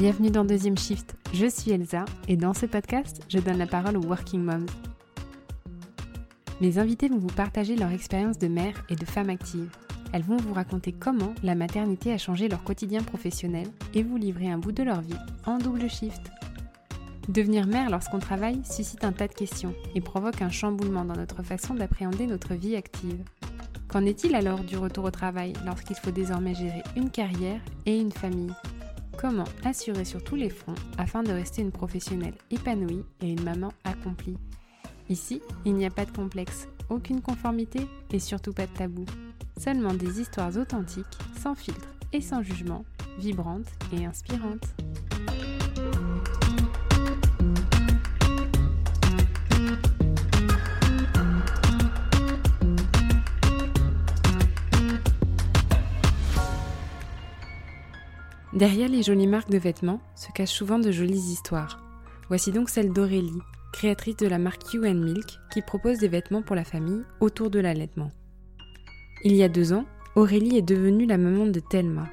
bienvenue dans Deuxième Shift. Je suis Elsa et dans ce podcast, je donne la parole aux Working Moms. Mes invités vont vous partager leur expérience de mère et de femme active. Elles vont vous raconter comment la maternité a changé leur quotidien professionnel et vous livrer un bout de leur vie en double shift. Devenir mère lorsqu'on travaille suscite un tas de questions et provoque un chamboulement dans notre façon d'appréhender notre vie active. Qu'en est-il alors du retour au travail lorsqu'il faut désormais gérer une carrière et une famille? Comment assurer sur tous les fronts afin de rester une professionnelle épanouie et une maman accomplie Ici, il n'y a pas de complexe, aucune conformité et surtout pas de tabou. Seulement des histoires authentiques, sans filtre et sans jugement, vibrantes et inspirantes. Derrière les jolies marques de vêtements se cachent souvent de jolies histoires. Voici donc celle d'Aurélie, créatrice de la marque You Milk, qui propose des vêtements pour la famille autour de l'allaitement. Il y a deux ans, Aurélie est devenue la maman de Thelma.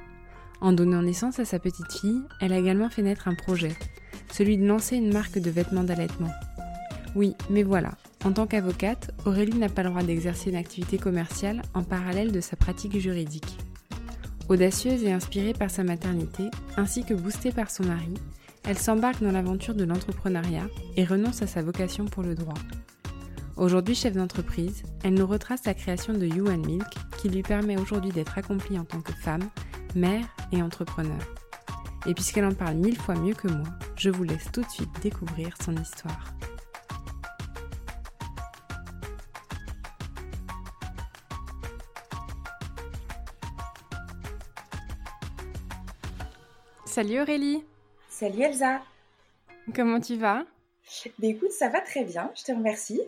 En donnant naissance à sa petite fille, elle a également fait naître un projet, celui de lancer une marque de vêtements d'allaitement. Oui, mais voilà, en tant qu'avocate, Aurélie n'a pas le droit d'exercer une activité commerciale en parallèle de sa pratique juridique. Audacieuse et inspirée par sa maternité, ainsi que boostée par son mari, elle s'embarque dans l'aventure de l'entrepreneuriat et renonce à sa vocation pour le droit. Aujourd'hui chef d'entreprise, elle nous retrace la création de You Milk qui lui permet aujourd'hui d'être accomplie en tant que femme, mère et entrepreneur. Et puisqu'elle en parle mille fois mieux que moi, je vous laisse tout de suite découvrir son histoire. Salut Aurélie. Salut Elsa. Comment tu vas? Ben Écoute, ça va très bien, je te remercie.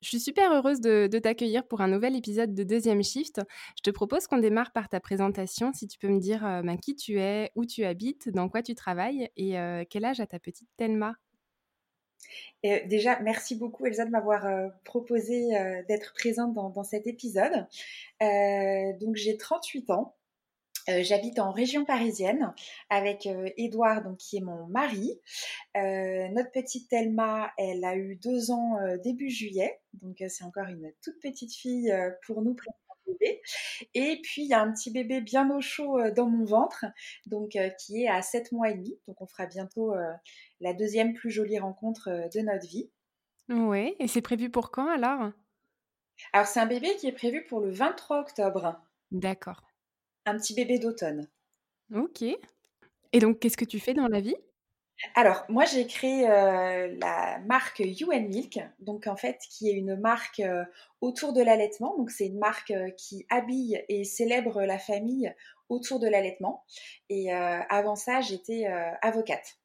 Je suis super heureuse de, t'accueillir pour un nouvel épisode de Deuxième Shift. Je te propose qu'on démarre par ta présentation. Si tu peux me dire euh, ben, qui tu es, où tu habites, dans quoi tu travailles et euh, quel âge a ta petite Thelma? Et déjà, merci beaucoup Elsa de m'avoir euh, proposé d'être présente dans, dans, cet épisode. donc j'ai 38 ans. Euh, j'habite en région parisienne avec Edouard, euh, donc qui est mon mari. Euh, notre petite Thelma, elle a eu deux ans début juillet, donc c'est encore une toute petite fille pour nous bébé. Et puis il y a un petit bébé bien au chaud dans mon ventre, donc qui est à 7 mois et demi. Donc on fera bientôt la deuxième plus jolie rencontre de notre vie. Oui, et c'est prévu pour quand alors? Alors c'est un bébé qui est prévu pour le 23 octobre. D'accord un petit bébé d'automne. Ok. Et donc, qu'est-ce que tu fais dans la vie? Alors, moi, j'ai créé euh, la marque You Milk, donc en fait, qui est une marque euh, autour de l'allaitement. Donc, c'est une marque euh, qui habille et célèbre la famille autour de l'allaitement. Et avant ça, j'étais avocate.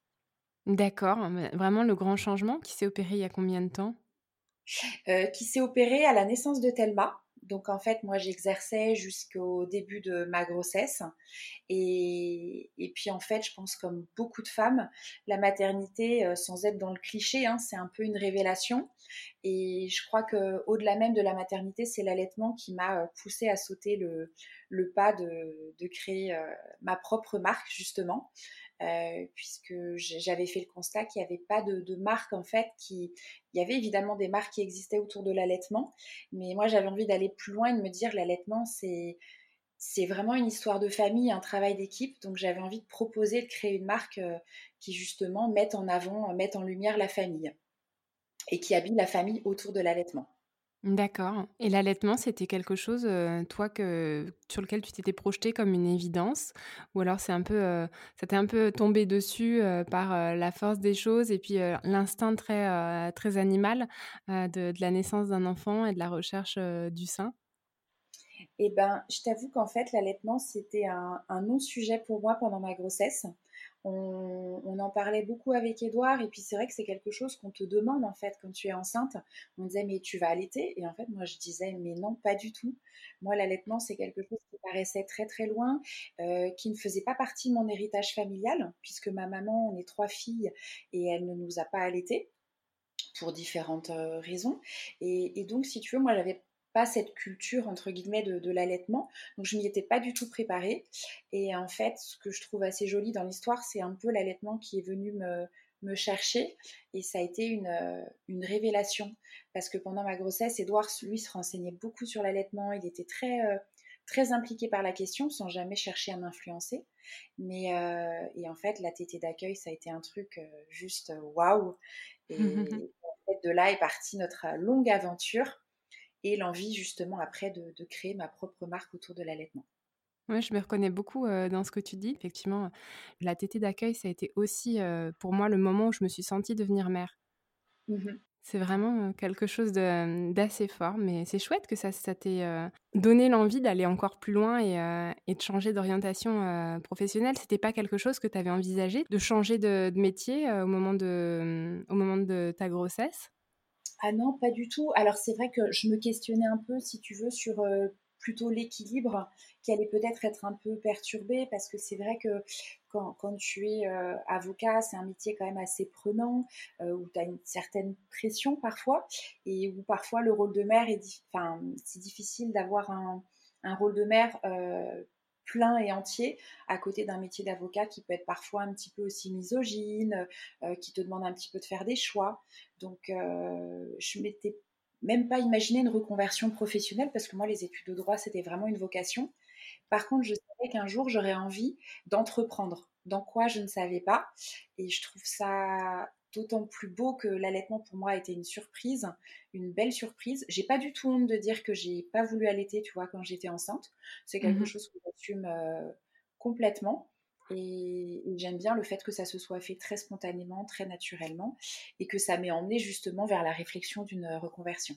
D'accord. Vraiment le grand changement qui s'est opéré il y a combien de temps? Qui s'est opéré à la naissance de Thelma. Donc en fait, moi j'exerçais jusqu'au début de ma grossesse. Et, puis en fait, je pense comme beaucoup de femmes, la maternité, euh, sans être dans le cliché, hein, c'est un peu une révélation. Et je crois que au-delà même de la maternité, c'est l'allaitement qui m'a euh, poussée à sauter le, pas de, créer euh, ma propre marque justement. Euh, puisque j'avais fait le constat qu'il n'y avait pas de, marque en fait qui il y avait évidemment des marques qui existaient autour de l'allaitement mais moi j'avais envie d'aller plus loin et de me dire l'allaitement c'est vraiment une histoire de famille, un travail d'équipe. Donc j'avais envie de proposer de créer une marque euh, qui justement mette en avant, mette en lumière la famille et qui habille la famille autour de l'allaitement. D'accord. Et l'allaitement, c'était quelque chose, euh, toi, que, sur lequel tu t'étais projeté comme une évidence? Ou alors c'est un peu, euh, ça t'est un peu tombé dessus euh, par la force des choses et puis l'instinct très, très animal de, la naissance d'un enfant et de la recherche du sein? Eh ben, je t'avoue qu'en fait, l'allaitement, c'était un, un non-sujet pour moi pendant ma grossesse on, en parlait beaucoup avec Edouard et puis c'est vrai que c'est quelque chose qu'on te demande en fait quand tu es enceinte. On disait mais tu vas allaiter? Et en fait moi je disais mais non pas du tout. Moi l'allaitement c'est quelque chose qui paraissait très très loin, euh, qui ne faisait pas partie de mon héritage familial puisque ma maman on est trois filles et elle ne nous a pas allaité pour différentes euh, raisons et, et donc si tu veux moi j'avais pas cette culture entre guillemets de, l'allaitement, donc je m'y étais pas du tout préparée. Et en fait, ce que je trouve assez joli dans l'histoire, c'est un peu l'allaitement qui est venu me, me chercher et ça a été une, une, révélation parce que pendant ma grossesse, Edouard lui se renseignait beaucoup sur l'allaitement, il était très très impliqué par la question sans jamais chercher à m'influencer. Mais et en fait, la tétée d'accueil, ça a été un truc juste waouh. Et en fait, de là est partie notre longue aventure et l'envie justement après de, créer ma propre marque autour de l'allaitement. Oui, je me reconnais beaucoup dans ce que tu dis. Effectivement, la tétée d'accueil, ça a été aussi pour moi le moment où je me suis sentie devenir mère. Mmh c'est vraiment quelque chose d'assez fort, mais c'est chouette que ça, ça t'ait donné l'envie d'aller encore plus loin et, de changer d'orientation professionnelle. C'était pas quelque chose que tu avais envisagé de changer de, de métier au, moment de, au moment de ta grossesse? Ah non, pas du tout. Alors c'est vrai que je me questionnais un peu, si tu veux, sur euh, plutôt l'équilibre qui allait peut-être être un peu perturbé parce que c'est vrai que quand, tu es euh, avocat, c'est un métier quand même assez prenant, euh, où tu as une certaine pression parfois, et où parfois le rôle de mère est, c'est difficile d'avoir un, rôle de mère plein et entier à côté d'un métier d'avocat qui peut être parfois un petit peu aussi misogyne, euh, qui te demande un petit peu de faire des choix. Donc, euh, je m'étais même pas imaginé une reconversion professionnelle parce que moi, les études de droit, c'était vraiment une vocation. Par contre, je savais qu'un jour, j'aurais envie d'entreprendre. Dans quoi, je ne savais pas. Et je trouve ça d'autant plus beau que l'allaitement pour moi a été une surprise, une belle surprise. J'ai pas du tout honte de dire que j'ai pas voulu allaiter, tu vois, quand j'étais enceinte. C'est quelque mmh chose que j'assume euh, complètement. Et, j'aime bien le fait que ça se soit fait très spontanément, très naturellement, et que ça m'ait emmené justement vers la réflexion d'une reconversion.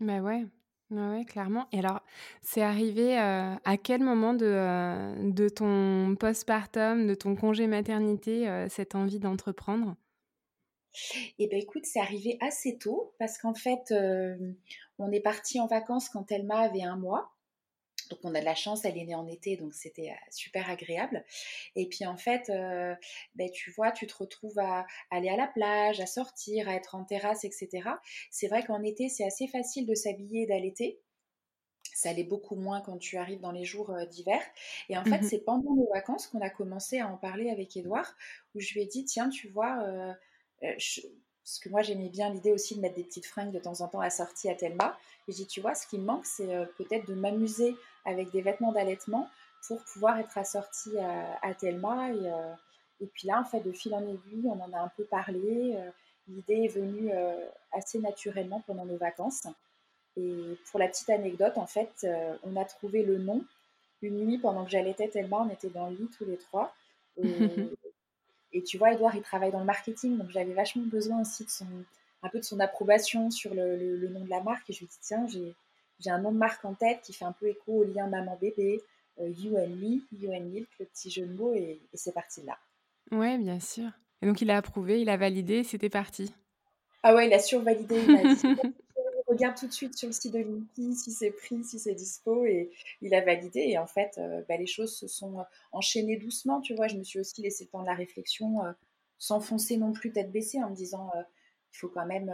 Bah ouais, ouais, clairement. Et alors, c'est arrivé euh, à quel moment de, euh, de ton postpartum, de ton congé maternité, cette envie d'entreprendre? Eh bien, écoute, c'est arrivé assez tôt parce qu'en fait, euh, on est parti en vacances quand Elma avait un mois. Donc on a de la chance, elle est née en été, donc c'était euh, super agréable. Et puis en fait, euh, ben, tu vois, tu te retrouves à aller à la plage, à sortir, à être en terrasse, etc. C'est vrai qu'en été, c'est assez facile de s'habiller et d'allaiter. Ça l'est beaucoup moins quand tu arrives dans les jours d'hiver. Et en fait, mmh c'est pendant nos vacances qu'on a commencé à en parler avec Edouard, où je lui ai dit, tiens, tu vois euh, parce que moi j'aimais bien l'idée aussi de mettre des petites fringues de temps en temps assorties à Thelma. Et j'ai dit, tu vois, ce qui me manque, c'est euh, peut-être de m'amuser avec des vêtements d'allaitement pour pouvoir être assortie à, Thelma. Et, euh, et, puis là, en fait, de fil en aiguille, on en a un peu parlé. L'idée est venue assez naturellement pendant nos vacances. Et pour la petite anecdote, en fait, on a trouvé le nom. Une nuit, pendant que j'allaitais Thelma, on était dans le lit tous les trois. Et, Et tu vois, Edouard, il travaille dans le marketing, donc j'avais vachement besoin aussi de son, un peu de son approbation sur le, nom de la marque. Et je lui ai dit, tiens, j'ai un nom de marque en tête qui fait un peu écho au lien maman-bébé, euh, You and Me, You and Milk, le petit jeu de mots, et, c'est parti de là. Ouais, bien sûr. Et donc il a approuvé, il a validé, c'était parti. Ah ouais, il a survalidé, il m'a dit regarde tout de suite sur le site de Linky si c'est pris, si c'est dispo. Et il a validé. Et en fait, euh, bah, les choses se sont euh, enchaînées doucement. Tu vois, je me suis aussi laissé le temps de la réflexion, euh, sans foncer non plus tête baissée, en me disant il faut quand même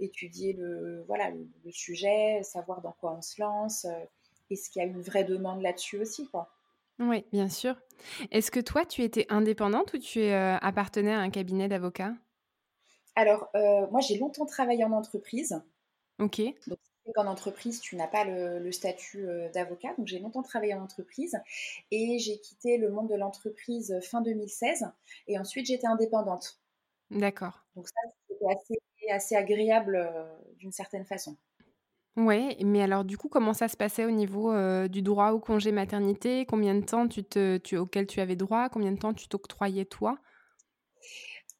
étudier le, voilà, le, sujet, savoir dans quoi on se lance. Est-ce qu'il y a une vraie demande là-dessus aussi, quoi. Oui, bien sûr. Est-ce que toi, tu étais indépendante ou tu appartenais à un cabinet d'avocats? Alors, moi, j'ai longtemps travaillé en entreprise. Ok. Donc, en entreprise, tu n'as pas le, statut euh, d'avocat. Donc, j'ai longtemps travaillé en entreprise et j'ai quitté le monde de l'entreprise fin 2016 et ensuite j'étais indépendante. D'accord. Donc, ça, c'était assez, agréable euh, d'une certaine façon. Oui, mais alors du coup, comment ça se passait au niveau euh, du droit au congé maternité? Combien de temps tu te, tu, auquel tu avais droit? Combien de temps tu t'octroyais toi?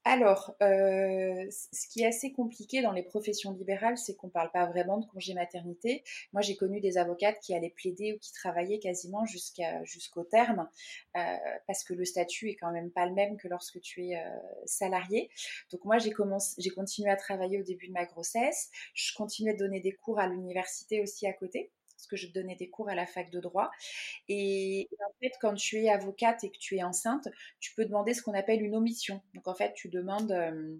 Alors, euh, ce qui est assez compliqué dans les professions libérales, c'est qu'on ne parle pas vraiment de congé maternité. Moi, j'ai connu des avocates qui allaient plaider ou qui travaillaient quasiment jusqu'au terme, euh, parce que le statut est quand même pas le même que lorsque tu es euh, salarié. Donc moi, j'ai continué à travailler au début de ma grossesse. Je continuais de donner des cours à l'université aussi à côté parce que je donnais des cours à la fac de droit. Et, en fait, quand tu es avocate et que tu es enceinte, tu peux demander ce qu'on appelle une omission. Donc en fait, tu demandes euh,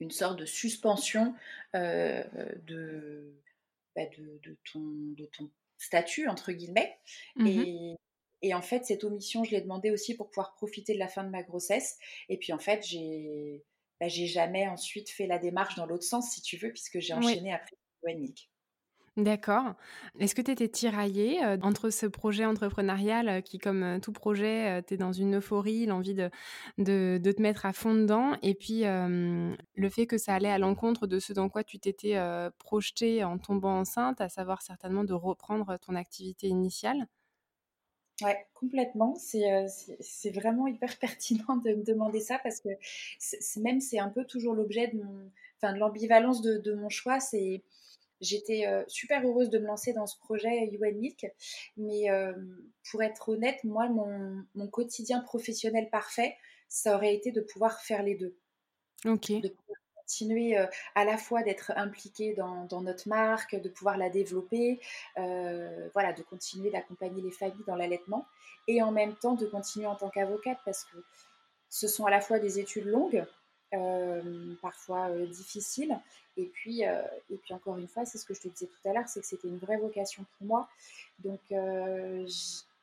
une sorte de suspension euh, de bah, de, ton, de ton statut, entre guillemets. Mmh et, et en fait, cette omission, je l'ai demandé aussi pour pouvoir profiter de la fin de ma grossesse. Et puis en fait, j'ai bah, jamais ensuite fait la démarche dans l'autre sens, si tu veux, puisque j'ai enchaîné après Milk. D'accord. Est-ce que tu étais tiraillée entre ce projet entrepreneurial qui, comme tout projet, tu dans une euphorie, l'envie de, de, te mettre à fond dedans, et puis le fait que ça allait à l'encontre de ce dans quoi tu t'étais projetée en tombant enceinte, à savoir certainement de reprendre ton activité initiale? Ouais, complètement. C'est vraiment hyper pertinent de me demander ça parce que même c'est un peu toujours l'objet de l'ambivalence de, de, mon choix. C'est J'étais euh, super heureuse de me lancer dans ce projet UN Milk, mais euh, pour être honnête, moi, mon, mon, quotidien professionnel parfait, ça aurait été de pouvoir faire les deux. Ok. De pouvoir continuer euh, à la fois d'être impliquée dans, dans, notre marque, de pouvoir la développer, voilà, de continuer d'accompagner les familles dans l'allaitement, et en même temps de continuer en tant qu'avocate parce que ce sont à la fois des études longues, parfois difficiles, et puis, euh, et puis encore une fois, c'est ce que je te disais tout à l'heure, c'est que c'était une vraie vocation pour moi. Donc euh,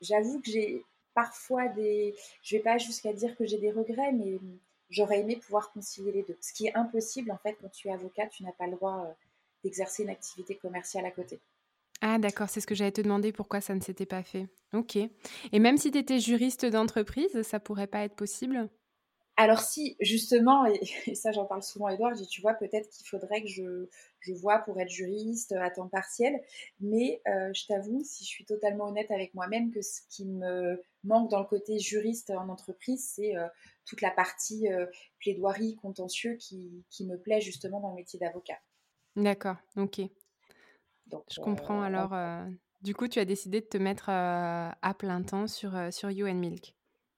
j'avoue que j'ai parfois des... Je vais pas jusqu'à dire que j'ai des regrets, mais j'aurais aimé pouvoir concilier les deux. Ce qui est impossible en fait quand tu es avocat, tu n'as pas le droit euh, d'exercer une activité commerciale à côté. Ah d'accord, c'est ce que j'allais te demander, pourquoi ça ne s'était pas fait. Ok. Et même si tu étais juriste d'entreprise, ça pourrait pas être possible? Alors si, justement, et, ça j'en parle souvent Edouard, tu vois, peut-être qu'il faudrait que je, je vois pour être juriste à temps partiel, mais euh, je t'avoue, si je suis totalement honnête avec moi-même, que ce qui me manque dans le côté juriste en entreprise, c'est euh, toute la partie euh, plaidoirie, contentieux qui, qui, me plaît justement dans le métier d'avocat. D'accord, ok. Donc, je comprends alors. du coup, tu as décidé de te mettre à plein temps sur, sur You and Milk.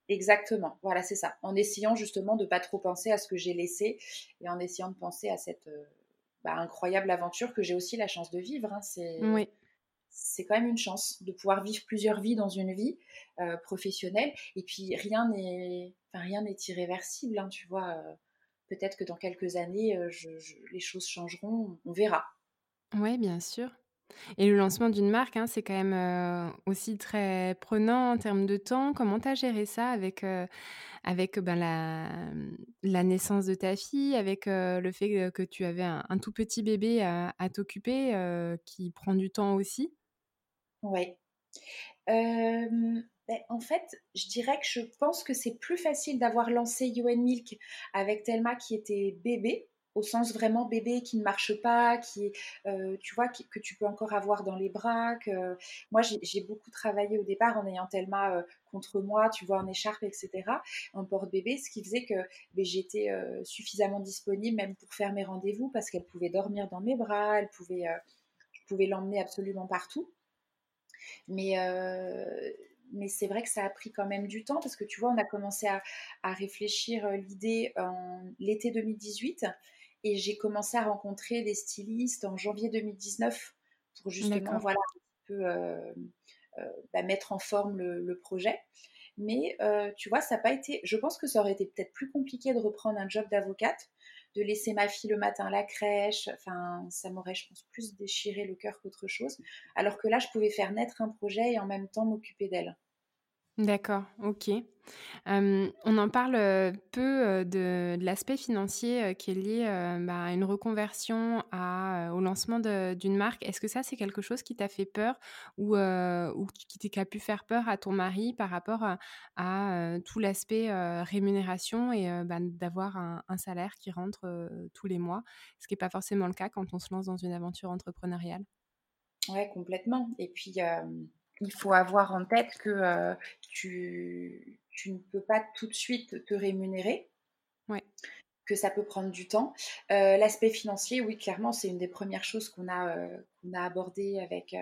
Exactement, voilà, c'est ça. En essayant justement de ne pas trop penser à ce que j'ai laissé et en essayant de penser à cette euh, bah, incroyable aventure que j'ai aussi la chance de vivre. Hein. C'est oui. c'est quand même une chance de pouvoir vivre plusieurs vies dans une vie euh, professionnelle. Et puis rien n'est enfin, rien n'est irréversible, hein, tu vois. Euh, peut-être que dans quelques années, les choses changeront, on verra. Oui, bien sûr. Et le lancement d'une marque, hein, c'est quand même euh, aussi très prenant en termes de temps. Comment tu as géré ça avec, euh, avec ben, la, naissance de ta fille, avec euh, le fait que tu avais un, tout petit bébé à, t'occuper qui prend du temps aussi? Oui. Ben, en fait, je dirais que je pense que c'est plus facile d'avoir lancé UN Milk avec Thelma qui était bébé au sens vraiment bébé qui ne marche pas, qui, euh, tu vois, que tu peux encore avoir dans les bras. Moi, j'ai beaucoup travaillé au départ en ayant Thelma euh, contre moi, tu vois, en écharpe, etc., en porte-bébé, ce qui faisait que ben, j'étais euh, suffisamment disponible même pour faire mes rendez-vous parce qu'elle pouvait dormir dans mes bras, elle pouvait, je pouvais l'emmener absolument partout. Mais mais c'est vrai que ça a pris quand même du temps parce que tu vois, on a commencé à, à réfléchir l'idée en l'été 2018 et j'ai commencé à rencontrer des stylistes en janvier 2019 pour justement voilà, un peu euh, euh, bah, mettre en forme le, projet. Mais euh, tu vois, ça n'a pas été. Je pense que ça aurait été peut-être plus compliqué de reprendre un job d'avocate, de laisser ma fille le matin à la crèche. Enfin, ça m'aurait, je pense, plus déchiré le cœur qu'autre chose. Alors que là, je pouvais faire naître un projet et en même temps m'occuper d'elle. D'accord, OK. on en parle, peu, de l'aspect financier, qui est lié, bah, à une reconversion, à, au lancement d'une marque. Est-ce que ça, c'est quelque chose qui t'a fait peur ou ou qui qui a pu faire peur à ton mari par rapport à, tout l'aspect, rémunération et bah, d'avoir un salaire qui rentre, tous les mois? Ce qui n'est pas forcément le cas quand on se lance dans une aventure entrepreneuriale? Ouais, complètement et puis, il faut avoir en tête que euh, tu, tu, ne peux pas tout de suite te rémunérer. Ouais. Que ça peut prendre du temps. Euh, l'aspect financier, oui, clairement, c'est une des premières choses qu'on a, euh, a abordé avec,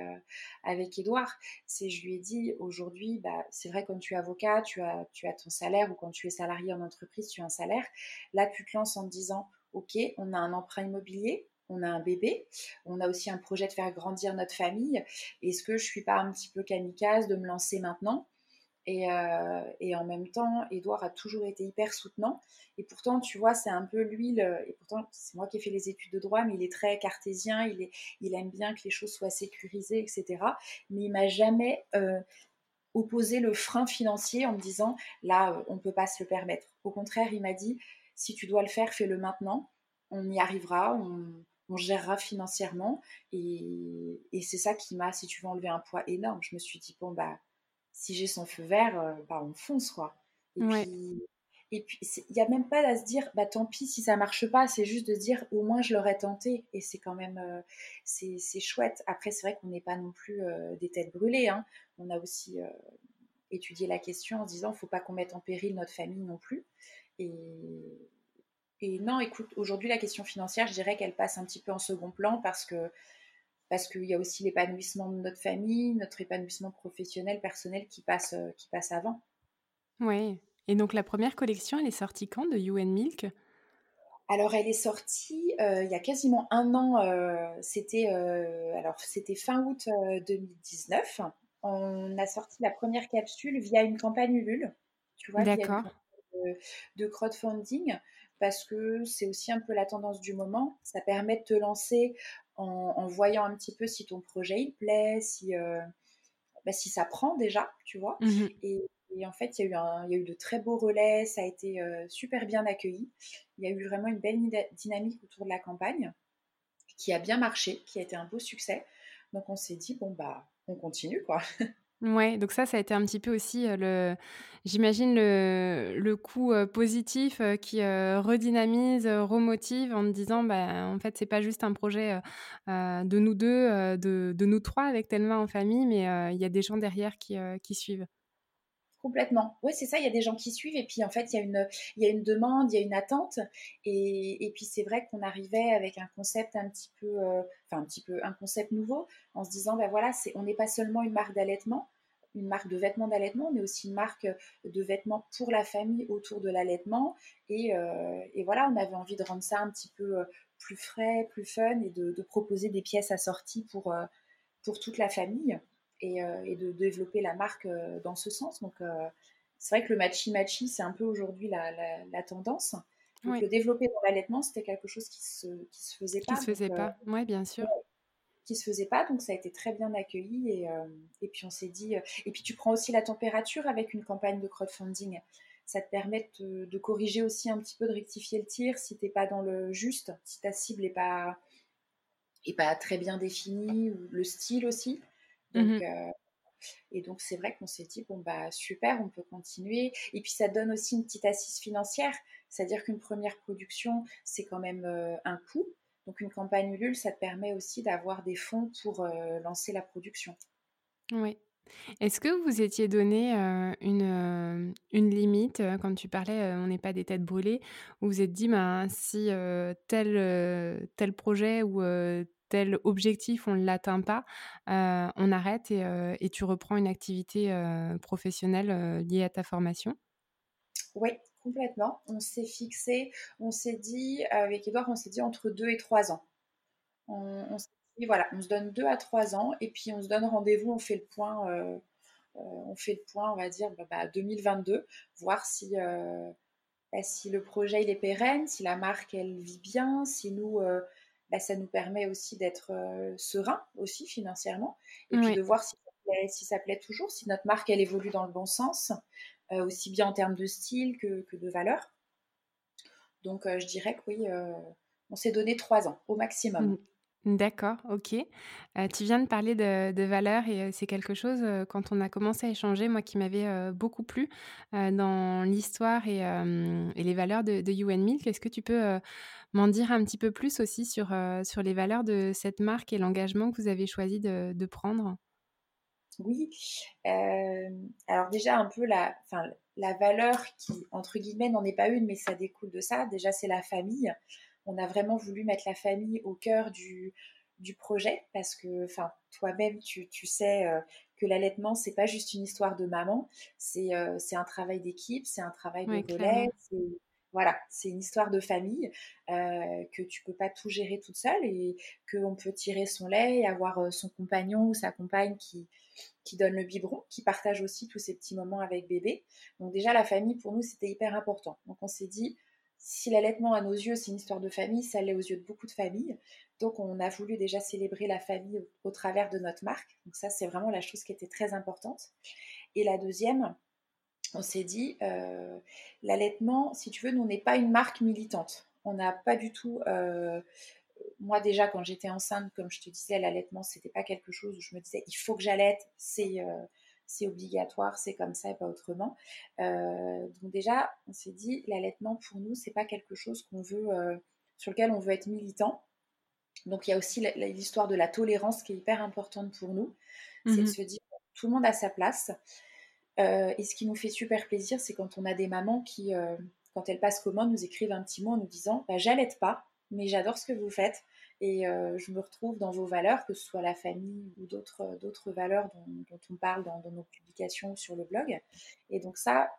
avec Edouard. C'est, je lui ai dit, aujourd'hui, bah, c'est vrai, quand tu es avocat, tu as, tu as ton salaire, ou quand tu es salarié en entreprise, tu as un salaire. Là, tu te lances en te disant, OK, on a un emprunt immobilier, on a un bébé, on a aussi un projet de faire grandir notre famille. Est-ce que je suis pas un petit peu kamikaze de me lancer maintenant? Et, et, en même temps, Edouard a toujours été hyper soutenant. Et pourtant, tu vois, c'est un peu lui, et pourtant, c'est moi qui ai fait les études de droit, mais il est très cartésien, il, aime bien que les choses soient sécurisées, etc. Mais il m'a jamais opposé le frein financier en me disant, là, on ne peut pas se le permettre. Au contraire, il m'a dit, si tu dois le faire, fais-le maintenant. On y arrivera, on gérera financièrement. Et, et c'est ça qui m'a, si tu veux, enlever un poids énorme. Je me suis dit, bon, bah, si j'ai son feu vert, euh, bah, on fonce, quoi. Et puis, et puis, il n'y a même pas à se dire, bah tant pis si ça marche pas, c'est juste de dire, au moins je l'aurais tenté. Et c'est quand même, euh, c'est chouette. Après, c'est vrai qu'on n'est pas non plus euh, des têtes brûlées. Hein. On a aussi étudié la question en se disant, faut pas qu'on mette en péril notre famille non plus. Et, et non, écoute, aujourd'hui, la question financière, je dirais qu'elle passe un petit peu en second plan parce que parce qu'il y a aussi l'épanouissement de notre famille, notre épanouissement professionnel, personnel qui passe, euh, qui passe avant. Oui. Et donc la première collection, elle est sortie quand de You Milk? Alors, elle est sortie euh, il y a quasiment un an. Euh, c'était alors c'était fin août 2019. On a sorti la première capsule via une campagne Ulule. Tu vois, D'accord. De, de crowdfunding parce que c'est aussi un peu la tendance du moment. Ça permet de te lancer en, voyant un petit peu si ton projet il plaît, si, euh, bah, si ça prend déjà, tu vois. Mmh et, en fait, il y, a eu y a eu de très beaux relais, ça a été euh, super bien accueilli. Il y a eu vraiment une belle dynamique autour de la campagne qui a bien marché, qui a été un beau succès. Donc on s'est dit, bon, bah, on continue, quoi. Ouais, donc ça, ça a été un petit peu aussi le, j'imagine le, le coup positif qui redynamise, remotive en me disant, bah, en fait, c'est pas juste un projet de nous deux, de, de, nous trois avec Thelma en famille, mais il y a des gens derrière qui, qui suivent. Complètement. Oui, c'est ça, il y a des gens qui suivent et puis en fait, il y a une, il y a une demande, il y a une attente et, et puis c'est vrai qu'on arrivait avec un concept un petit peu, enfin un petit peu, un concept nouveau en se disant, ben voilà, c'est, on n'est pas seulement une marque d'allaitement, une marque de vêtements d'allaitement, mais aussi une marque de vêtements pour la famille autour de l'allaitement. Et, euh, et, voilà, on avait envie de rendre ça un petit peu euh, plus frais, plus fun et de, proposer des pièces assorties pour, euh, pour toute la famille et, et de, développer la marque dans ce sens. Donc, c'est vrai que le matchy-matchy, c'est un peu aujourd'hui la, la, tendance. Donc, le développer dans l'allaitement, c'était quelque chose qui se, qui se faisait pas. Qui se faisait pas, oui, bien sûr qui se faisait pas, donc ça a été très bien accueilli et, euh, et puis on s'est dit, euh, et puis tu prends aussi la température avec une campagne de crowdfunding, ça te permet de, corriger aussi un petit peu, de rectifier le tir si t'es pas dans le juste, si ta cible est pas est pas très bien définie, ou le style aussi. Donc, mmh euh, et donc c'est vrai qu'on s'est dit bon bah super, on peut continuer. Et puis ça donne aussi une petite assise financière, c'est-à-dire qu'une première production c'est quand même un coût. Une campagne Ulule, ça te permet aussi d'avoir des fonds pour euh, lancer la production. Oui. Est-ce que vous étiez donné euh, une, euh, une, limite quand tu parlais on n'est pas des têtes brûlées où vous êtes dit ben, si tel, tel projet ou tel objectif on ne l'atteint pas, on arrête et, et, tu reprends une activité professionnelle liée à ta formation? Oui, complètement. On s'est fixé, on s'est dit, avec Edouard, on s'est dit entre deux et trois ans. On, s'est dit, voilà, on se donne deux à trois ans et puis on se donne rendez-vous, on fait le point, euh, euh, on fait le point, on va dire, bah, 2022, bah, voir si, euh, bah, si le projet il est pérenne, si la marque elle vit bien, si nous, ça nous permet aussi d'être serein aussi financièrement et puis de voir si si ça plaît toujours, si notre marque elle évolue dans le bon sens. Euh, aussi bien en termes de style que, de valeur. Donc euh, je dirais que oui, euh, on s'est donné trois ans au maximum. Mmh. D'accord, ok. tu viens de parler de, de valeur et c'est quelque chose, quand on a commencé à échanger, moi qui m'avait beaucoup plu dans l'histoire et, les valeurs de, de UN Milk. Est-ce que tu peux m'en dire un petit peu plus aussi sur, sur les valeurs de cette marque et l'engagement que vous avez choisi de prendre? Oui. Euh, alors déjà un peu la, enfin, la valeur qui, entre guillemets, n'en est pas une, mais ça découle de ça. Déjà, c'est la famille. On a vraiment voulu mettre la famille au cœur du, du projet parce que, enfin, toi-même, tu, tu sais euh, que l'allaitement, c'est pas juste une histoire de maman, c'est euh, c'est un travail d'équipe, c'est un travail de relais, Voilà, c'est une histoire de famille, euh, que tu peux pas tout gérer toute seule et qu'on peut tirer son lait et avoir son compagnon ou sa compagne qui, qui donne le biberon, qui partage aussi tous ces petits moments avec bébé. Donc déjà, la famille, pour nous, c'était hyper important. Donc on s'est dit, si l'allaitement à nos yeux, c'est une histoire de famille, ça l'est aux yeux de beaucoup de familles. Donc on a voulu déjà célébrer la famille au, travers de notre marque. Donc ça, c'est vraiment la chose qui était très importante. Et la deuxième, on s'est dit, euh, l'allaitement, si tu veux, nous, on n'est pas une marque militante. On n'a pas du tout. Euh, moi, déjà, quand j'étais enceinte, comme je te disais, l'allaitement, c'était pas quelque chose où je me disais, il faut que j'allaite, c'est. Euh, c'est obligatoire, c'est comme ça et pas autrement. donc déjà, on s'est dit, l'allaitement pour nous, c'est pas quelque chose qu'on veut, sur lequel on veut être militant. Donc il y a aussi l'histoire de la tolérance qui est hyper importante pour nous. C'est de mmh se dire, tout le monde a sa place. Euh, et ce qui nous fait super plaisir, c'est quand on a des mamans qui, euh, quand elles passent commande, nous écrivent un petit mot en nous disant bah, J'allaite pas, mais j'adore ce que vous faites et euh, je me retrouve dans vos valeurs, que ce soit la famille ou d'autres, d'autres valeurs dont, on parle dans, nos publications sur le blog. Et donc, ça,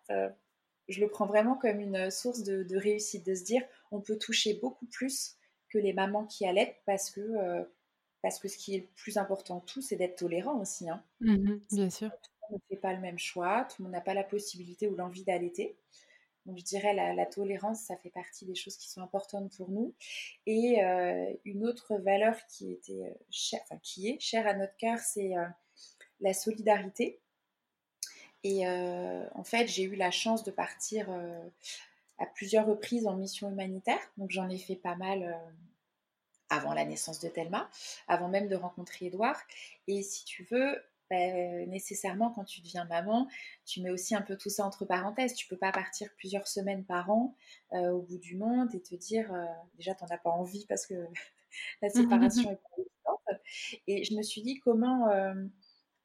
je le prends vraiment comme une source de, réussite, de se dire on peut toucher beaucoup plus que les mamans qui allaitent parce que. parce que ce qui est le plus important tout, c'est d'être tolérant aussi. Hein. Mmh bien sûr ne fait pas le même choix, tout le monde n'a pas la possibilité ou l'envie d'allaiter. Donc je dirais la, la, tolérance, ça fait partie des choses qui sont importantes pour nous. Et euh, une autre valeur qui était euh, chère, qui est chère à notre cœur, c'est euh, la solidarité. Et en fait, j'ai eu la chance de partir à plusieurs reprises en mission humanitaire. Donc j'en ai fait pas mal avant la naissance de Thelma, avant même de rencontrer Edouard. Et si tu veux, bah, nécessairement, quand tu deviens maman, tu mets aussi un peu tout ça entre parenthèses. Tu peux pas partir plusieurs semaines par an au bout du monde et te dire, euh, déjà, tu n'en as pas envie parce que la séparation est pas évidente. Et je me suis dit, comment,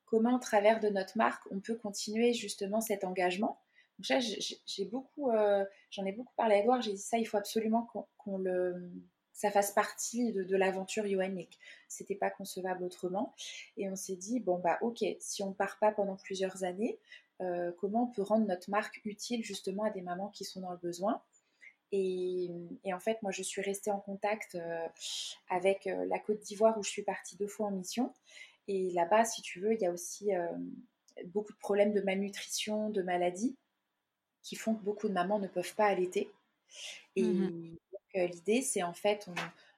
comment, au travers de notre marque, on peut continuer justement cet engagement. Donc, j'ai beaucoup, j'en ai beaucoup parlé à Edouard. J'ai dit ça, il faut absolument qu'on le ça fasse partie de, l'aventure Yoannick. C'était pas concevable autrement. Et on s'est dit, bon, bah, ok, si on part pas pendant plusieurs années, euh, comment on peut rendre notre marque utile justement à des mamans qui sont dans le besoin? Et, en fait, moi, je suis restée en contact euh, avec euh, la Côte d'Ivoire où je suis partie deux fois en mission. Et là-bas, si tu veux, il y a aussi beaucoup de problèmes de malnutrition, de maladies qui font que beaucoup de mamans ne peuvent pas allaiter. Et, mmh l'idée, c'est en fait,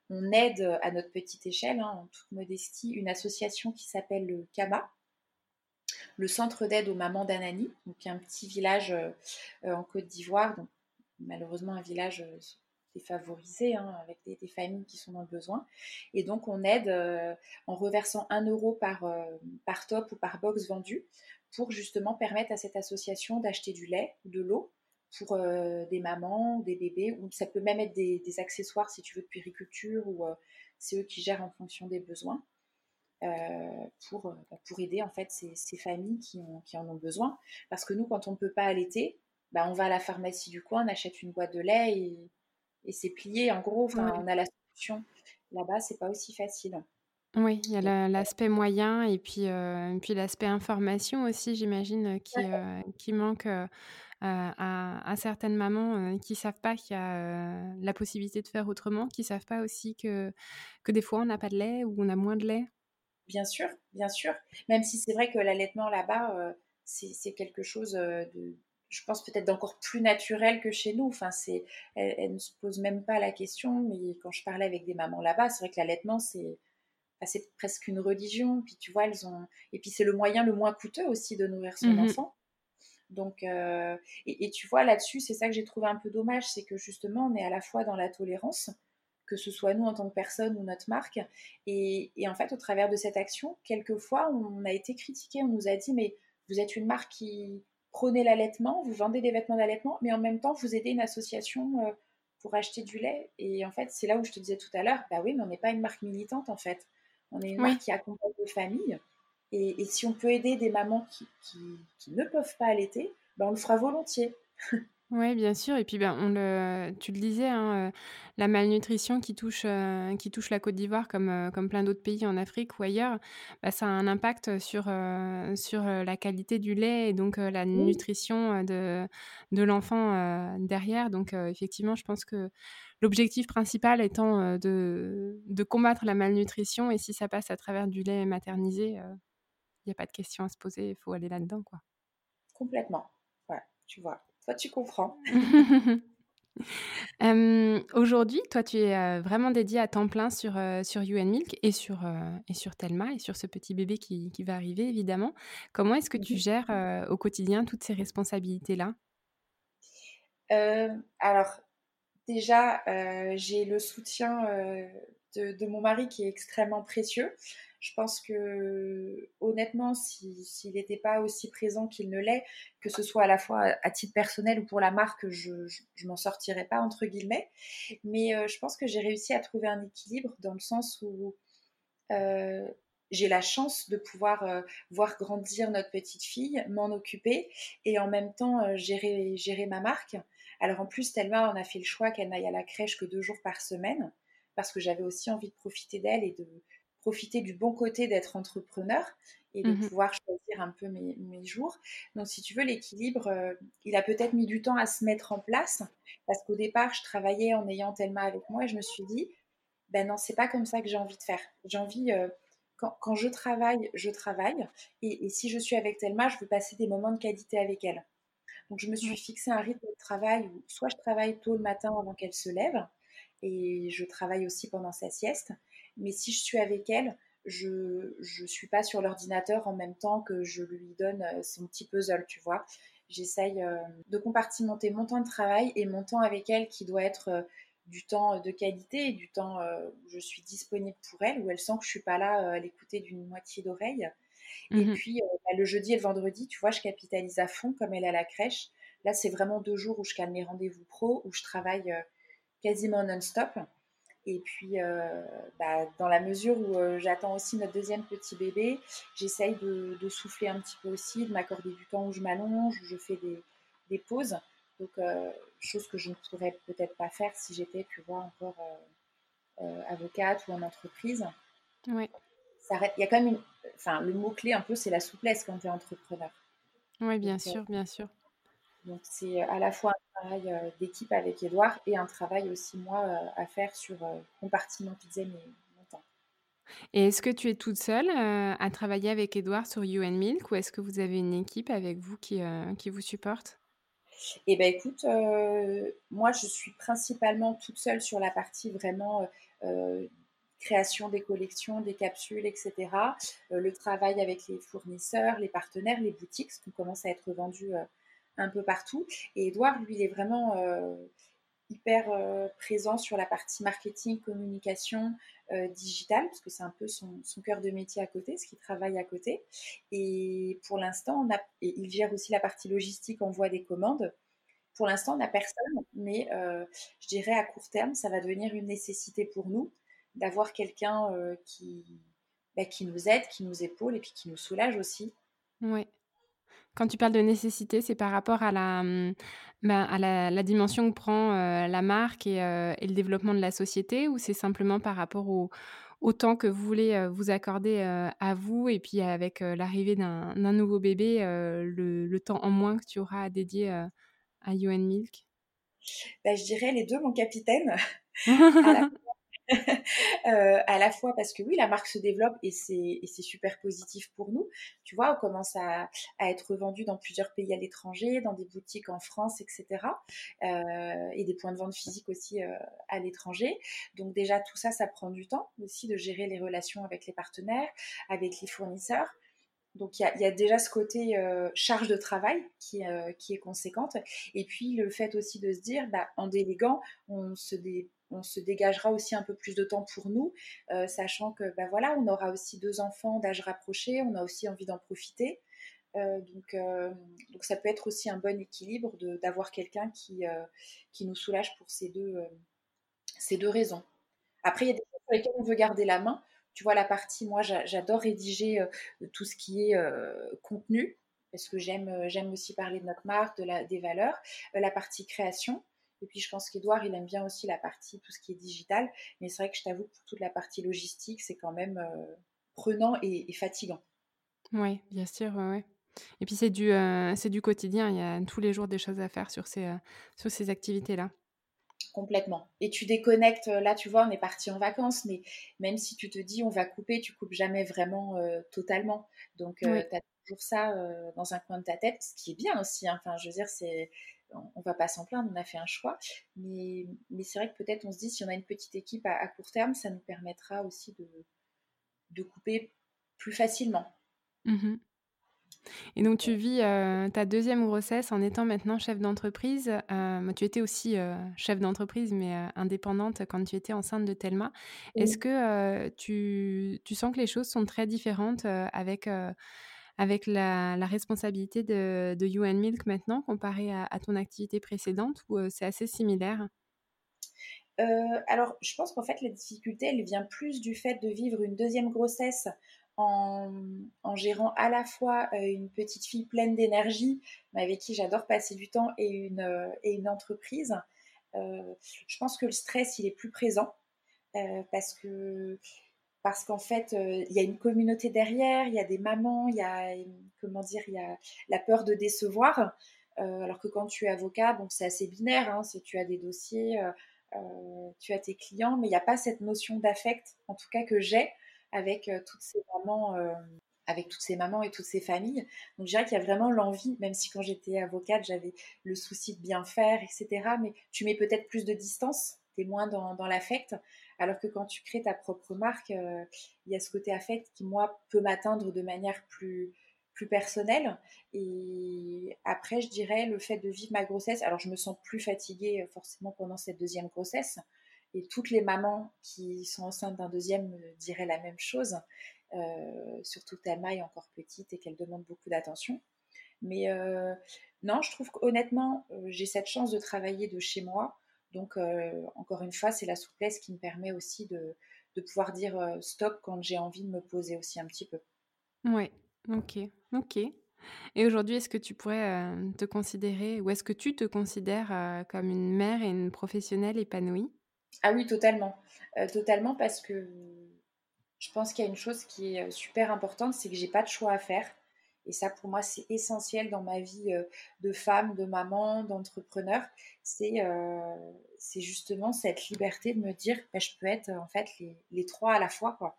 on, aide à notre petite échelle, hein, en toute modestie, une association qui s'appelle le CAMA, le Centre d'aide aux mamans d'Anani, donc un petit village euh, en Côte d'Ivoire, malheureusement un village euh, défavorisé, hein, avec des, familles qui sont dans le besoin. Et donc on aide euh, en reversant un euro par, par top ou par box vendu pour justement permettre à cette association d'acheter du lait ou de l'eau pour euh, des mamans, des bébés, ou ça peut même être des, accessoires si tu veux de périculture, ou euh, c'est eux qui gèrent en fonction des besoins. Euh, pour, bah, pour aider en fait ces, ces familles qui, ont, qui, en ont besoin. Parce que nous, quand on ne peut pas allaiter, bah, on va à la pharmacie du coin, on achète une boîte de lait et, et c'est plié. En gros, enfin, on a la solution. Là-bas, c'est pas aussi facile. Oui, il y a l'aspect moyen et puis, puis l'aspect information aussi, j'imagine, qui, qui manque à, certaines mamans qui savent pas qu'il y a la possibilité de faire autrement, qui savent pas aussi que, que des fois on n'a pas de lait ou on a moins de lait. Bien sûr, bien sûr. Même si c'est vrai que l'allaitement là-bas, c'est quelque chose de, je pense peut-être d'encore plus naturel que chez nous. Enfin, c'est, elle, ne se pose même pas la question. Mais quand je parlais avec des mamans là-bas, c'est vrai que l'allaitement, c'est, c'est presque une religion. Puis tu vois, elles ont, et puis c'est le moyen le moins coûteux aussi de nourrir son mmh enfant. Donc, euh, et, tu vois, là-dessus, c'est ça que j'ai trouvé un peu dommage, c'est que justement, on est à la fois dans la tolérance, que ce soit nous en tant que personne ou notre marque. Et, en fait, au travers de cette action, quelquefois, on a été critiqué, on nous a dit, mais vous êtes une marque qui prônait l'allaitement, vous vendez des vêtements d'allaitement, mais en même temps, vous aidez une association euh, pour acheter du lait. Et en fait, c'est là où je te disais tout à l'heure, bah oui, mais on n'est pas une marque militante, en fait. On est une marque qui accompagne les familles. Et, si on peut aider des mamans qui, ne peuvent pas allaiter, ben on le fera volontiers. Oui, bien sûr. Et puis, ben, on le, tu le disais, hein, euh, la malnutrition qui touche, euh, qui touche la Côte d'Ivoire comme, euh, comme plein d'autres pays en Afrique ou ailleurs, bah, ça a un impact sur, sur la qualité du lait et donc la nutrition de, de l'enfant derrière. Donc, effectivement, je pense que l'objectif principal étant de, de combattre la malnutrition et si ça passe à travers du lait maternisé, il n'y a pas de question à se poser, il faut aller là-dedans. quoi. Complètement. Ouais, tu vois. Toi, tu comprends. aujourd'hui, toi, tu es vraiment dédié à temps plein sur, sur UN Milk et sur, et sur Thelma et sur ce petit bébé qui, qui va arriver, évidemment. Comment est-ce que tu gères au quotidien toutes ces responsabilités-là? Alors, déjà, j'ai le soutien de, de, mon mari qui est extrêmement précieux. Je pense que honnêtement, s'il n'était pas aussi présent qu'il ne l'est, que ce soit à la fois à titre personnel ou pour la marque, je, ne m'en sortirais pas entre guillemets. Mais euh, je pense que j'ai réussi à trouver un équilibre dans le sens où euh, j'ai la chance de pouvoir euh, voir grandir notre petite fille, m'en occuper et en même temps gérer, gérer ma marque. Alors en plus, Thelma, on a fait le choix qu'elle n'aille à la crèche que deux jours par semaine parce que j'avais aussi envie de profiter d'elle et de, profiter du bon côté d'être entrepreneur et de mmh pouvoir choisir un peu mes, jours. Donc, si tu veux, l'équilibre, euh, il a peut-être mis du temps à se mettre en place parce qu'au départ, je travaillais en ayant Thelma avec moi et je me suis dit, ben non, c'est pas comme ça que j'ai envie de faire. J'ai envie, euh, quand, je travaille, je travaille et, si je suis avec Thelma, je veux passer des moments de qualité avec elle. Donc, je me suis fixé un rythme de travail où soit je travaille tôt le matin avant qu'elle se lève et je travaille aussi pendant sa sieste mais si je suis avec elle, je ne suis pas sur l'ordinateur en même temps que je lui donne euh, son petit puzzle, tu vois. J'essaye euh, de compartimenter mon temps de travail et mon temps avec elle qui doit être euh, du temps de qualité et du temps où je suis disponible pour elle, où elle sent que je suis pas là à l'écouter d'une moitié d'oreille. Et mmh puis bah, le jeudi et le vendredi, tu vois, je capitalise à fond comme elle est à la crèche. Là, c'est vraiment deux jours où je calme mes rendez-vous pro, où je travaille quasiment non-stop. Et puis, euh, bah, dans la mesure où euh, j'attends aussi notre deuxième petit bébé, j'essaye de, souffler un petit peu aussi, de m'accorder du temps où je m'allonge, où je fais des, pauses. Donc, euh, chose que je ne pourrais peut-être pas faire si j'étais, tu vois, encore avocate ou en entreprise. Oui. Il y a quand même une. Enfin, le mot-clé un peu, c'est la souplesse quand tu es entrepreneur. Oui, bien sûr, bien sûr. Donc, c'est à la fois travail euh, d'équipe avec Edouard et un travail aussi, moi, euh, à faire sur euh, compartimentiser mes, mon temps. Et est-ce que tu es toute seule à travailler avec Edouard sur UN Milk ou est-ce que vous avez une équipe avec vous qui, qui vous supporte? Eh bien, écoute, moi, je suis principalement toute seule sur la partie vraiment création des collections, des capsules, etc. le travail avec les fournisseurs, les partenaires, les boutiques, ce qui commence à être vendu un peu partout. Et Edouard, lui, il est vraiment euh, hyper euh, présent sur la partie marketing, communication, euh, digitale, parce que c'est un peu son, cœur de métier à côté, ce qu'il travaille à côté. Et pour l'instant, il gère aussi la partie logistique, envoi des commandes. Pour l'instant, on n'a personne, mais je dirais à court terme, ça va devenir une nécessité pour nous d'avoir quelqu'un qui, bah, qui nous aide, qui nous épaule et puis qui nous soulage aussi. Oui. Quand tu parles de nécessité, c'est par rapport à la, mmh, bah, à la, dimension que prend euh, la marque euh, et, le développement de la société ou c'est simplement par rapport au, temps que vous voulez euh, vous accorder à vous et puis avec l'arrivée d'un nouveau bébé, le, temps en moins que tu auras à dédier à UN Milk? Bah, Je dirais les deux, mon capitaine. Euh, à la fois parce que oui, la marque se développe et c'est super positif pour nous. Tu vois, on commence à, être vendu dans plusieurs pays à l'étranger, dans des boutiques en France, etc. Euh, et des points de vente physiques aussi euh, à l'étranger. Donc déjà, tout ça, ça prend du temps aussi de gérer les relations avec les partenaires, avec les fournisseurs. Donc il y, a déjà ce côté charge de travail qui, est conséquente. Et puis le fait aussi de se dire, bah, en déléguant, on se, dé on se dégagera aussi un peu plus de temps pour nous, euh, sachant que ben voilà, on aura aussi deux enfants d'âge rapproché, on a aussi envie d'en profiter. Euh, donc, euh, donc ça peut être aussi un bon équilibre d'avoir quelqu'un qui, qui nous soulage pour ces deux, ces deux raisons. Après, il y a des choses sur lesquelles on veut garder la main. Tu vois, la partie, moi, j'adore rédiger tout ce qui est contenu. parce que j'aime j'aime aussi parler de notre marque, de la, des valeurs, la partie création. Et puis je pense qu'Edouard, il aime bien aussi la partie, tout ce qui est digital. Mais c'est vrai que je t'avoue que pour toute la partie logistique, c'est quand même prenant et, fatigant. Oui, bien sûr, ouais. Et puis c'est du, c'est du quotidien, il y a tous les jours des choses à faire sur ces, sur ces activités-là. Complètement. Et tu déconnectes, là tu vois, on est parti en vacances, mais même si tu te dis on va couper, tu coupes jamais vraiment totalement. Donc tu as toujours ça dans un coin de ta tête, ce qui est bien aussi. Hein. Enfin, je veux dire, c'est on va pas s'en plaindre, on a fait un choix. Mais, mais c'est vrai que peut-être on se dit, si on a une petite équipe à, court terme, ça nous permettra aussi de, de couper plus facilement. Mmh et donc tu vis euh, ta deuxième grossesse en étant maintenant chef d'entreprise. Euh, tu étais aussi euh, chef d'entreprise, mais indépendante quand tu étais enceinte de Thelma. Est-ce que tu, tu, sens que les choses sont très différentes avec, avec la, responsabilité de, de You Milk maintenant comparé à, ton activité précédente ou c'est assez similaire? Alors, je pense qu'en fait, la difficulté, elle vient plus du fait de vivre une deuxième grossesse en, gérant à la fois une petite fille pleine d'énergie, avec qui j'adore passer du temps, et une, et une entreprise, je pense que le stress, il est plus présent parce que parce qu'en fait, il y a une communauté derrière, il y a des mamans, il y a, comment dire, il y a la peur de décevoir. alors que quand tu es avocat, bon, c'est assez binaire, hein, tu as des dossiers, tu as tes clients, mais il n'y a pas cette notion d'affect, en tout cas que j'ai, avec euh, toutes ces mamans euh, et toutes ces familles. Donc je dirais qu'il y a vraiment l'envie, même si quand j'étais avocate, j'avais le souci de bien faire, etc. Mais tu mets peut-être plus de distance, tu es moins dans l'affect. Alors que quand tu crées ta propre marque, euh, il y a ce côté affect qui, moi, peut m'atteindre de manière plus, plus personnelle. Et après, je dirais le fait de vivre ma grossesse. Alors je me sens plus fatiguée forcément pendant cette deuxième grossesse. Et toutes les mamans qui sont enceintes d'un deuxième me diraient la même chose, euh, surtout Thelma est encore petite et qu'elle demande beaucoup d'attention. Mais euh, non, je trouve qu'honnêtement, euh, j'ai cette chance de travailler de chez moi. Donc, encore une fois, c'est la souplesse qui me permet aussi de, de pouvoir dire stop quand j'ai envie de me poser aussi un petit peu. Oui, ok, ok. Et aujourd'hui, est-ce que tu pourrais te considérer, ou est-ce que tu te considères comme une mère et une professionnelle épanouie? Ah oui, totalement. Euh, totalement parce que je pense qu'il y a une chose qui est euh, super importante, c'est que j'ai pas de choix à faire. Et ça, pour moi, c'est essentiel dans ma vie euh, de femme, de maman, d'entrepreneur. C'est c'est justement cette liberté de me dire que bah, je peux être en fait les, trois à la fois. Quoi.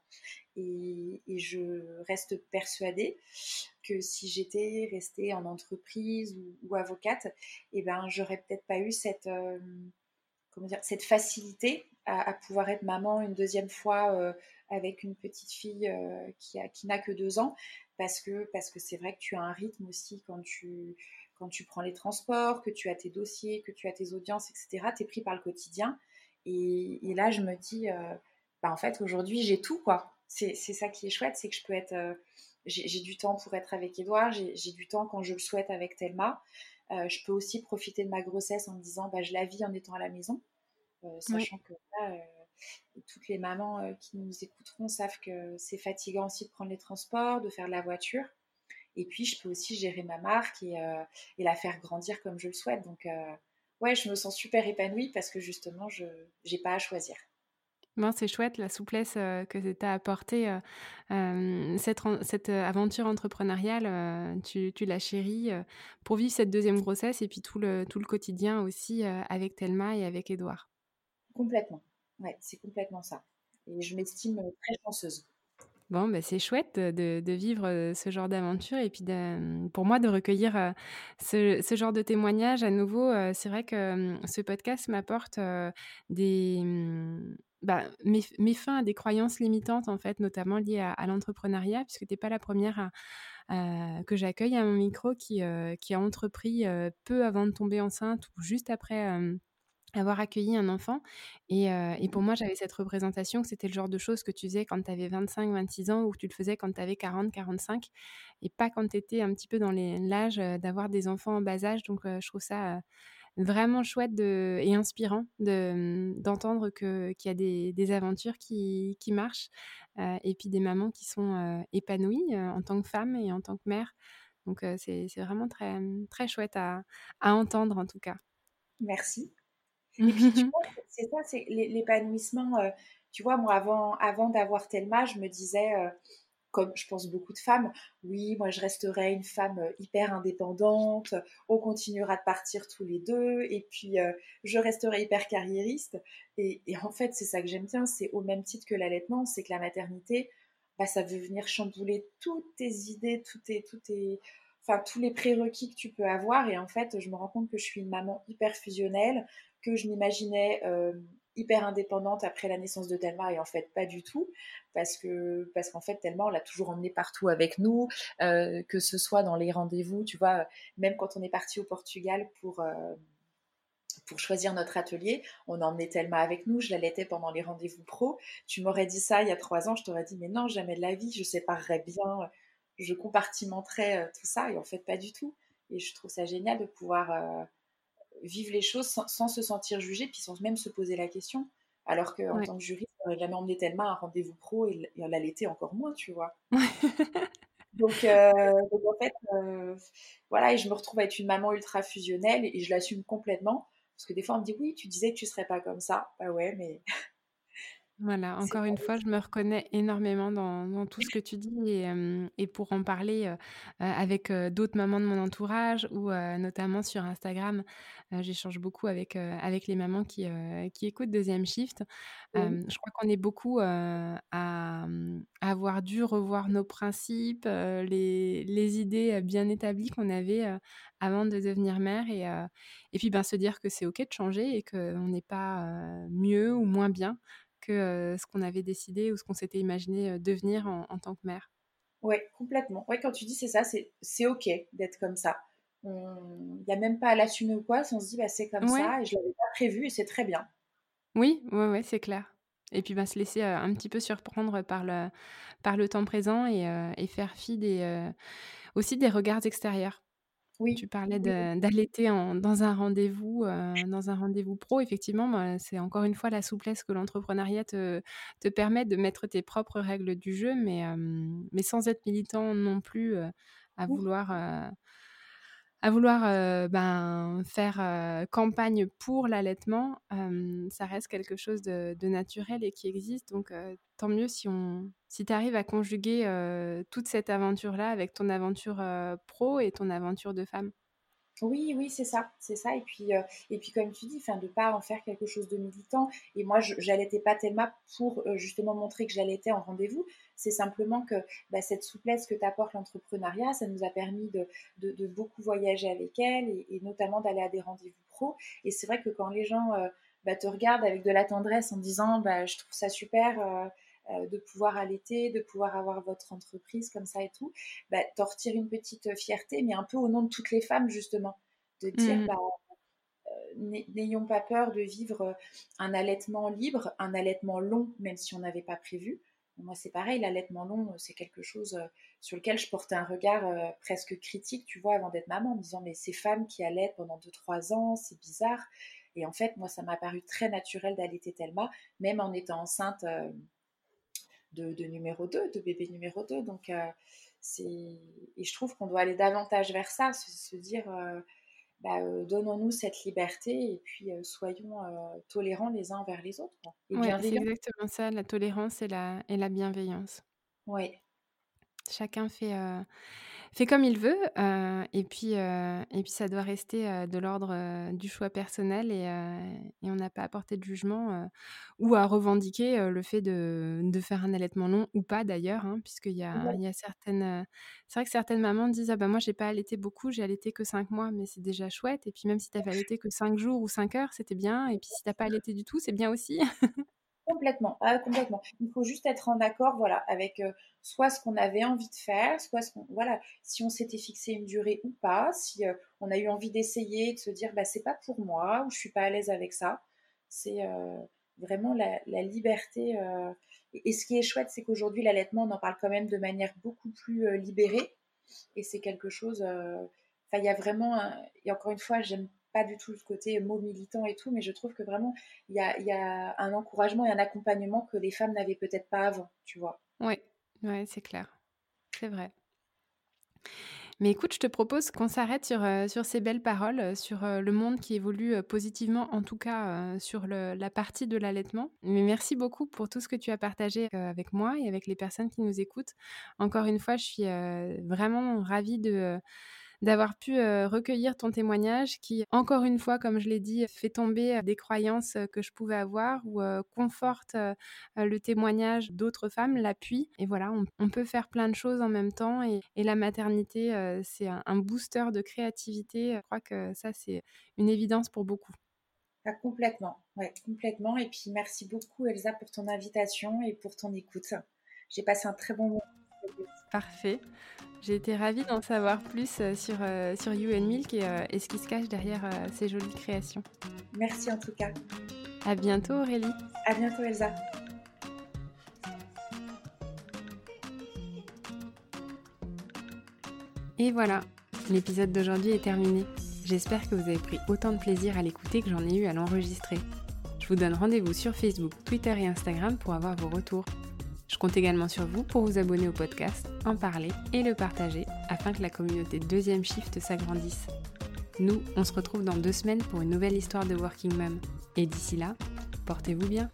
Et, je reste persuadée que si j'étais restée en entreprise ou, avocate, eh ben, j'aurais peut-être pas eu cette comment dire, cette facilité à, pouvoir être maman une deuxième fois euh, avec une petite fille euh, qui n'a que deux ans, parce que parce que c'est vrai que tu as un rythme aussi quand tu quand tu prends les transports, que tu as tes dossiers, que tu as tes audiences, etc. Tu es pris par le quotidien. Et, là, je me dis, euh, bah, en fait, aujourd'hui, j'ai tout, quoi. C'est, ça qui est chouette, c'est que je peux être... j'ai, du temps pour être avec Edouard, j'ai, du temps quand je le souhaite avec Thelma. Euh, je peux aussi profiter de ma grossesse en me disant bah, je la vis en étant à la maison, euh, sachant que là, euh, toutes les mamans qui nous écouteront savent que c'est fatigant aussi de prendre les transports, de faire de la voiture. Et puis, je peux aussi gérer ma marque et, la faire grandir comme je le souhaite. Donc, ouais, je me sens super épanouie parce que justement, je n'ai pas à choisir c'est chouette la souplesse que tu as apportée. cette, cette aventure entrepreneuriale, tu, tu l'as chérie pour vivre cette deuxième grossesse et puis tout le, tout le quotidien aussi avec Thelma et avec Edouard. Complètement. Ouais, c'est complètement ça. Et je m'estime très chanceuse. Bon, bah, c'est chouette de, vivre ce genre d'aventure et puis pour moi de recueillir ce, genre de témoignages à nouveau. C'est vrai que ce podcast m'apporte des mmh, bah, mes, fins à des croyances limitantes, en fait, notamment liées à, l'entrepreneuriat, puisque tu n'es pas la première que j'accueille à mon micro qui, euh, qui a entrepris euh, peu avant de tomber enceinte ou juste après avoir accueilli un enfant. Et, euh, et pour moi, j'avais cette représentation que c'était le genre de choses que tu faisais quand tu avais 25, 26 ans ou que tu le faisais quand tu avais 40, 45 et pas quand tu étais un petit peu dans l'âge d'avoir des enfants en bas âge. Donc, je trouve ça vraiment chouette de, et inspirant de, d'entendre qu'il y a des, des aventures qui, qui marchent et puis des mamans qui sont épanouies en tant que femme et en tant que mère. Donc c'est vraiment très, très chouette à, à entendre en tout cas. Merci. Et puis tu vois, c'est ça, c'est l'épanouissement. tu vois, moi avant, avant d'avoir Thelma, je me disais comme je pense beaucoup de femmes, oui, moi je resterai une femme euh, hyper indépendante, on continuera de partir tous les deux, et puis euh, je resterai hyper carriériste. Et, en fait, c'est ça que j'aime bien, c'est au même titre que l'allaitement, c'est que la maternité, bah, ça veut venir chambouler toutes tes idées, toutes tes, toutes tes, enfin, tous les prérequis que tu peux avoir. Et en fait, je me rends compte que je suis une maman hyper fusionnelle, que je m'imaginais hyper indépendante après la naissance de Thelma et en fait pas du tout parce que parce qu'en fait Thelma on l'a toujours emmenée partout avec nous que ce soit dans les rendez-vous tu vois même quand on est parti au Portugal pour pour choisir notre atelier, on a emmené Thelma avec nous, je l'allaitais pendant les rendez-vous pro. Tu m'aurais dit ça il y a trois ans, je t'aurais dit mais non, jamais de la vie, je séparerais bien, je compartimenterais tout ça et en fait pas du tout. Et je trouve ça génial de pouvoir vivre les choses sans, se sentir jugé, puis sans même se poser la question. Alors qu'en en tant que juriste, on n'aurait jamais emmené tellement un rendez-vous pro et, et on l'allaitait encore moins, tu vois. donc, euh, donc, en fait, euh, voilà, et je me retrouve à être une maman ultra fusionnelle et je l'assume complètement. Parce que des fois, on me dit, oui, tu disais que tu serais pas comme ça. Bah ouais, mais voilà, encore une fois, je me reconnais énormément dans, tout ce que tu dis et, et pour en parler avec d'autres mamans de mon entourage ou notamment sur Instagram, j'échange beaucoup avec, avec les mamans qui, qui écoutent Deuxième Shift. je crois qu'on est beaucoup à, avoir dû revoir nos principes, les, les, idées bien établies qu'on avait avant de devenir mère et, et puis ben, se dire que c'est OK de changer et qu'on n'est pas mieux ou moins bien que ce qu'on avait décidé ou ce qu'on s'était imaginé devenir en, tant que mère. Oui, complètement. Oui, quand tu dis c'est ça, c'est OK d'être comme ça. Il n'y a même pas à l'assumer ou quoi, si on se dit bah, c'est comme ça et je ne l'avais pas prévu et c'est très bien. Oui, ouais, ouais, c'est clair. Et puis bah, se laisser un petit peu surprendre par le, par le temps présent et, et faire fi des, aussi des regards extérieurs. Tu parlais d'allaiter dans un rendez-vous, euh, dans un rendez-vous pro. Effectivement, c'est encore une fois la souplesse que l'entrepreneuriat te, te, permet de mettre tes propres règles du jeu, mais, mais sans être militant non plus euh, à vouloir euh, à vouloir euh, ben, faire euh, campagne pour l'allaitement, ça reste quelque chose de, naturel et qui existe. Donc, euh, tant mieux si, on, si tu arrives à conjuguer toute cette aventure-là avec ton aventure pro et ton aventure de femme. Oui, oui, c'est ça, c'est ça. Et puis, euh, et puis comme tu dis, enfin, de pas en faire quelque chose de militant. Et moi, j'allaitais pas tellement pour euh, justement montrer que j'allaitais en rendez-vous. C'est simplement que bah, cette souplesse que t'apporte l'entrepreneuriat, ça nous a permis de, beaucoup voyager avec elle et, notamment d'aller à des rendez-vous pro. Et c'est vrai que quand les gens euh, bah, te regardent avec de la tendresse en disant, bah, je trouve ça super euh, de pouvoir allaiter, de pouvoir avoir votre entreprise comme ça et tout, bah, t'en retires une petite fierté, mais un peu au nom de toutes les femmes justement, de dire mmh. bah, euh, n'ayons pas peur de vivre un allaitement libre, un allaitement long, même si on n'avait pas prévu. Moi, c'est pareil, l'allaitement long, c'est quelque chose euh, sur lequel je portais un regard presque critique, tu vois, avant d'être maman, en me disant, mais ces femmes qui allaitent pendant 2-3 ans, c'est bizarre. Et en fait, moi, ça m'a paru très naturel d'allaiter Thelma, même en étant enceinte de, numéro 2, de bébé numéro 2. Donc, euh, c'est... Et je trouve qu'on doit aller davantage vers ça, se, dire, euh, bah, euh, donnons-nous cette liberté et puis soyons tolérants les uns envers les autres. c'est exactement ça, la tolérance et la, et la bienveillance. Oui. Chacun fait, fait comme il veut, et puis et puis ça doit rester, de l'ordre, du choix personnel et et on n'a pas à porter de jugement, ou à revendiquer, le fait de de faire un allaitement long ou pas d'ailleurs, hein, puisqu'il y a il y a certaines, c'est vrai que certaines mamans disent: «Ah bah, moi j'ai pas allaité beaucoup, j'ai allaité que 5 mois», mais c'est déjà chouette et puis même si tu avais allaité que 5 jours ou 5 heures, c'était bien et puis si tu pas allaité du tout, c'est bien aussi. Complètement, ah, complètement. Il faut juste être en accord, voilà, avec euh, soit ce qu'on avait envie de faire, soit ce qu'on, voilà, si on s'était fixé une durée ou pas, si euh, on a eu envie d'essayer, de se dire, bah c'est pas pour moi ou je suis pas à l'aise avec ça. C'est euh, vraiment la, liberté. Et, ce qui est chouette, c'est qu'aujourd'hui l'allaitement, on en parle quand même de manière beaucoup plus libérée, et c'est quelque chose. Enfin, il y a vraiment, et encore une fois, j'aime pas du tout le côté mot militant et tout, mais je trouve que vraiment, il y a, un encouragement et un accompagnement que les femmes n'avaient peut-être pas avant, tu vois. Oui, c'est clair. C'est vrai. Mais écoute, je te propose qu'on s'arrête sur, euh, ces belles paroles, euh, sur euh, le monde qui évolue positivement, en tout cas sur la partie de l'allaitement. Mais merci beaucoup pour tout ce que tu as partagé avec moi et avec les personnes qui nous écoutent. Encore une fois, je suis vraiment ravie de d'avoir pu recueillir ton témoignage qui, encore une fois, comme je l'ai dit, fait tomber des croyances que je pouvais avoir ou conforte le témoignage d'autres femmes, l'appuie. Et voilà, on, peut faire plein de choses en même temps et, la maternité, c'est un, booster de créativité. Je crois que ça, c'est une évidence pour beaucoup. Ah, complètement, ouais, complètement. Et puis merci beaucoup Elsa pour ton invitation et pour ton écoute. J'ai passé un très bon moment. Parfait. J'ai été ravie d'en savoir plus euh, sur, euh, sur You and Milk euh, et, ce qui se cache derrière ces jolies créations. Merci en tout cas. À bientôt Aurélie. À bientôt Elsa. Et voilà, l'épisode d'aujourd'hui est terminé. J'espère que vous avez pris autant de plaisir à l'écouter que j'en ai eu à l'enregistrer. Je vous donne rendez-vous sur Facebook, Twitter et Instagram pour avoir vos retours. Je compte également sur vous pour vous abonner au podcast, en parler et le partager afin que la communauté deuxième shift s'agrandisse. Nous, on se retrouve dans deux semaines pour une nouvelle histoire de Working Mom. Et d'ici là, portez-vous bien.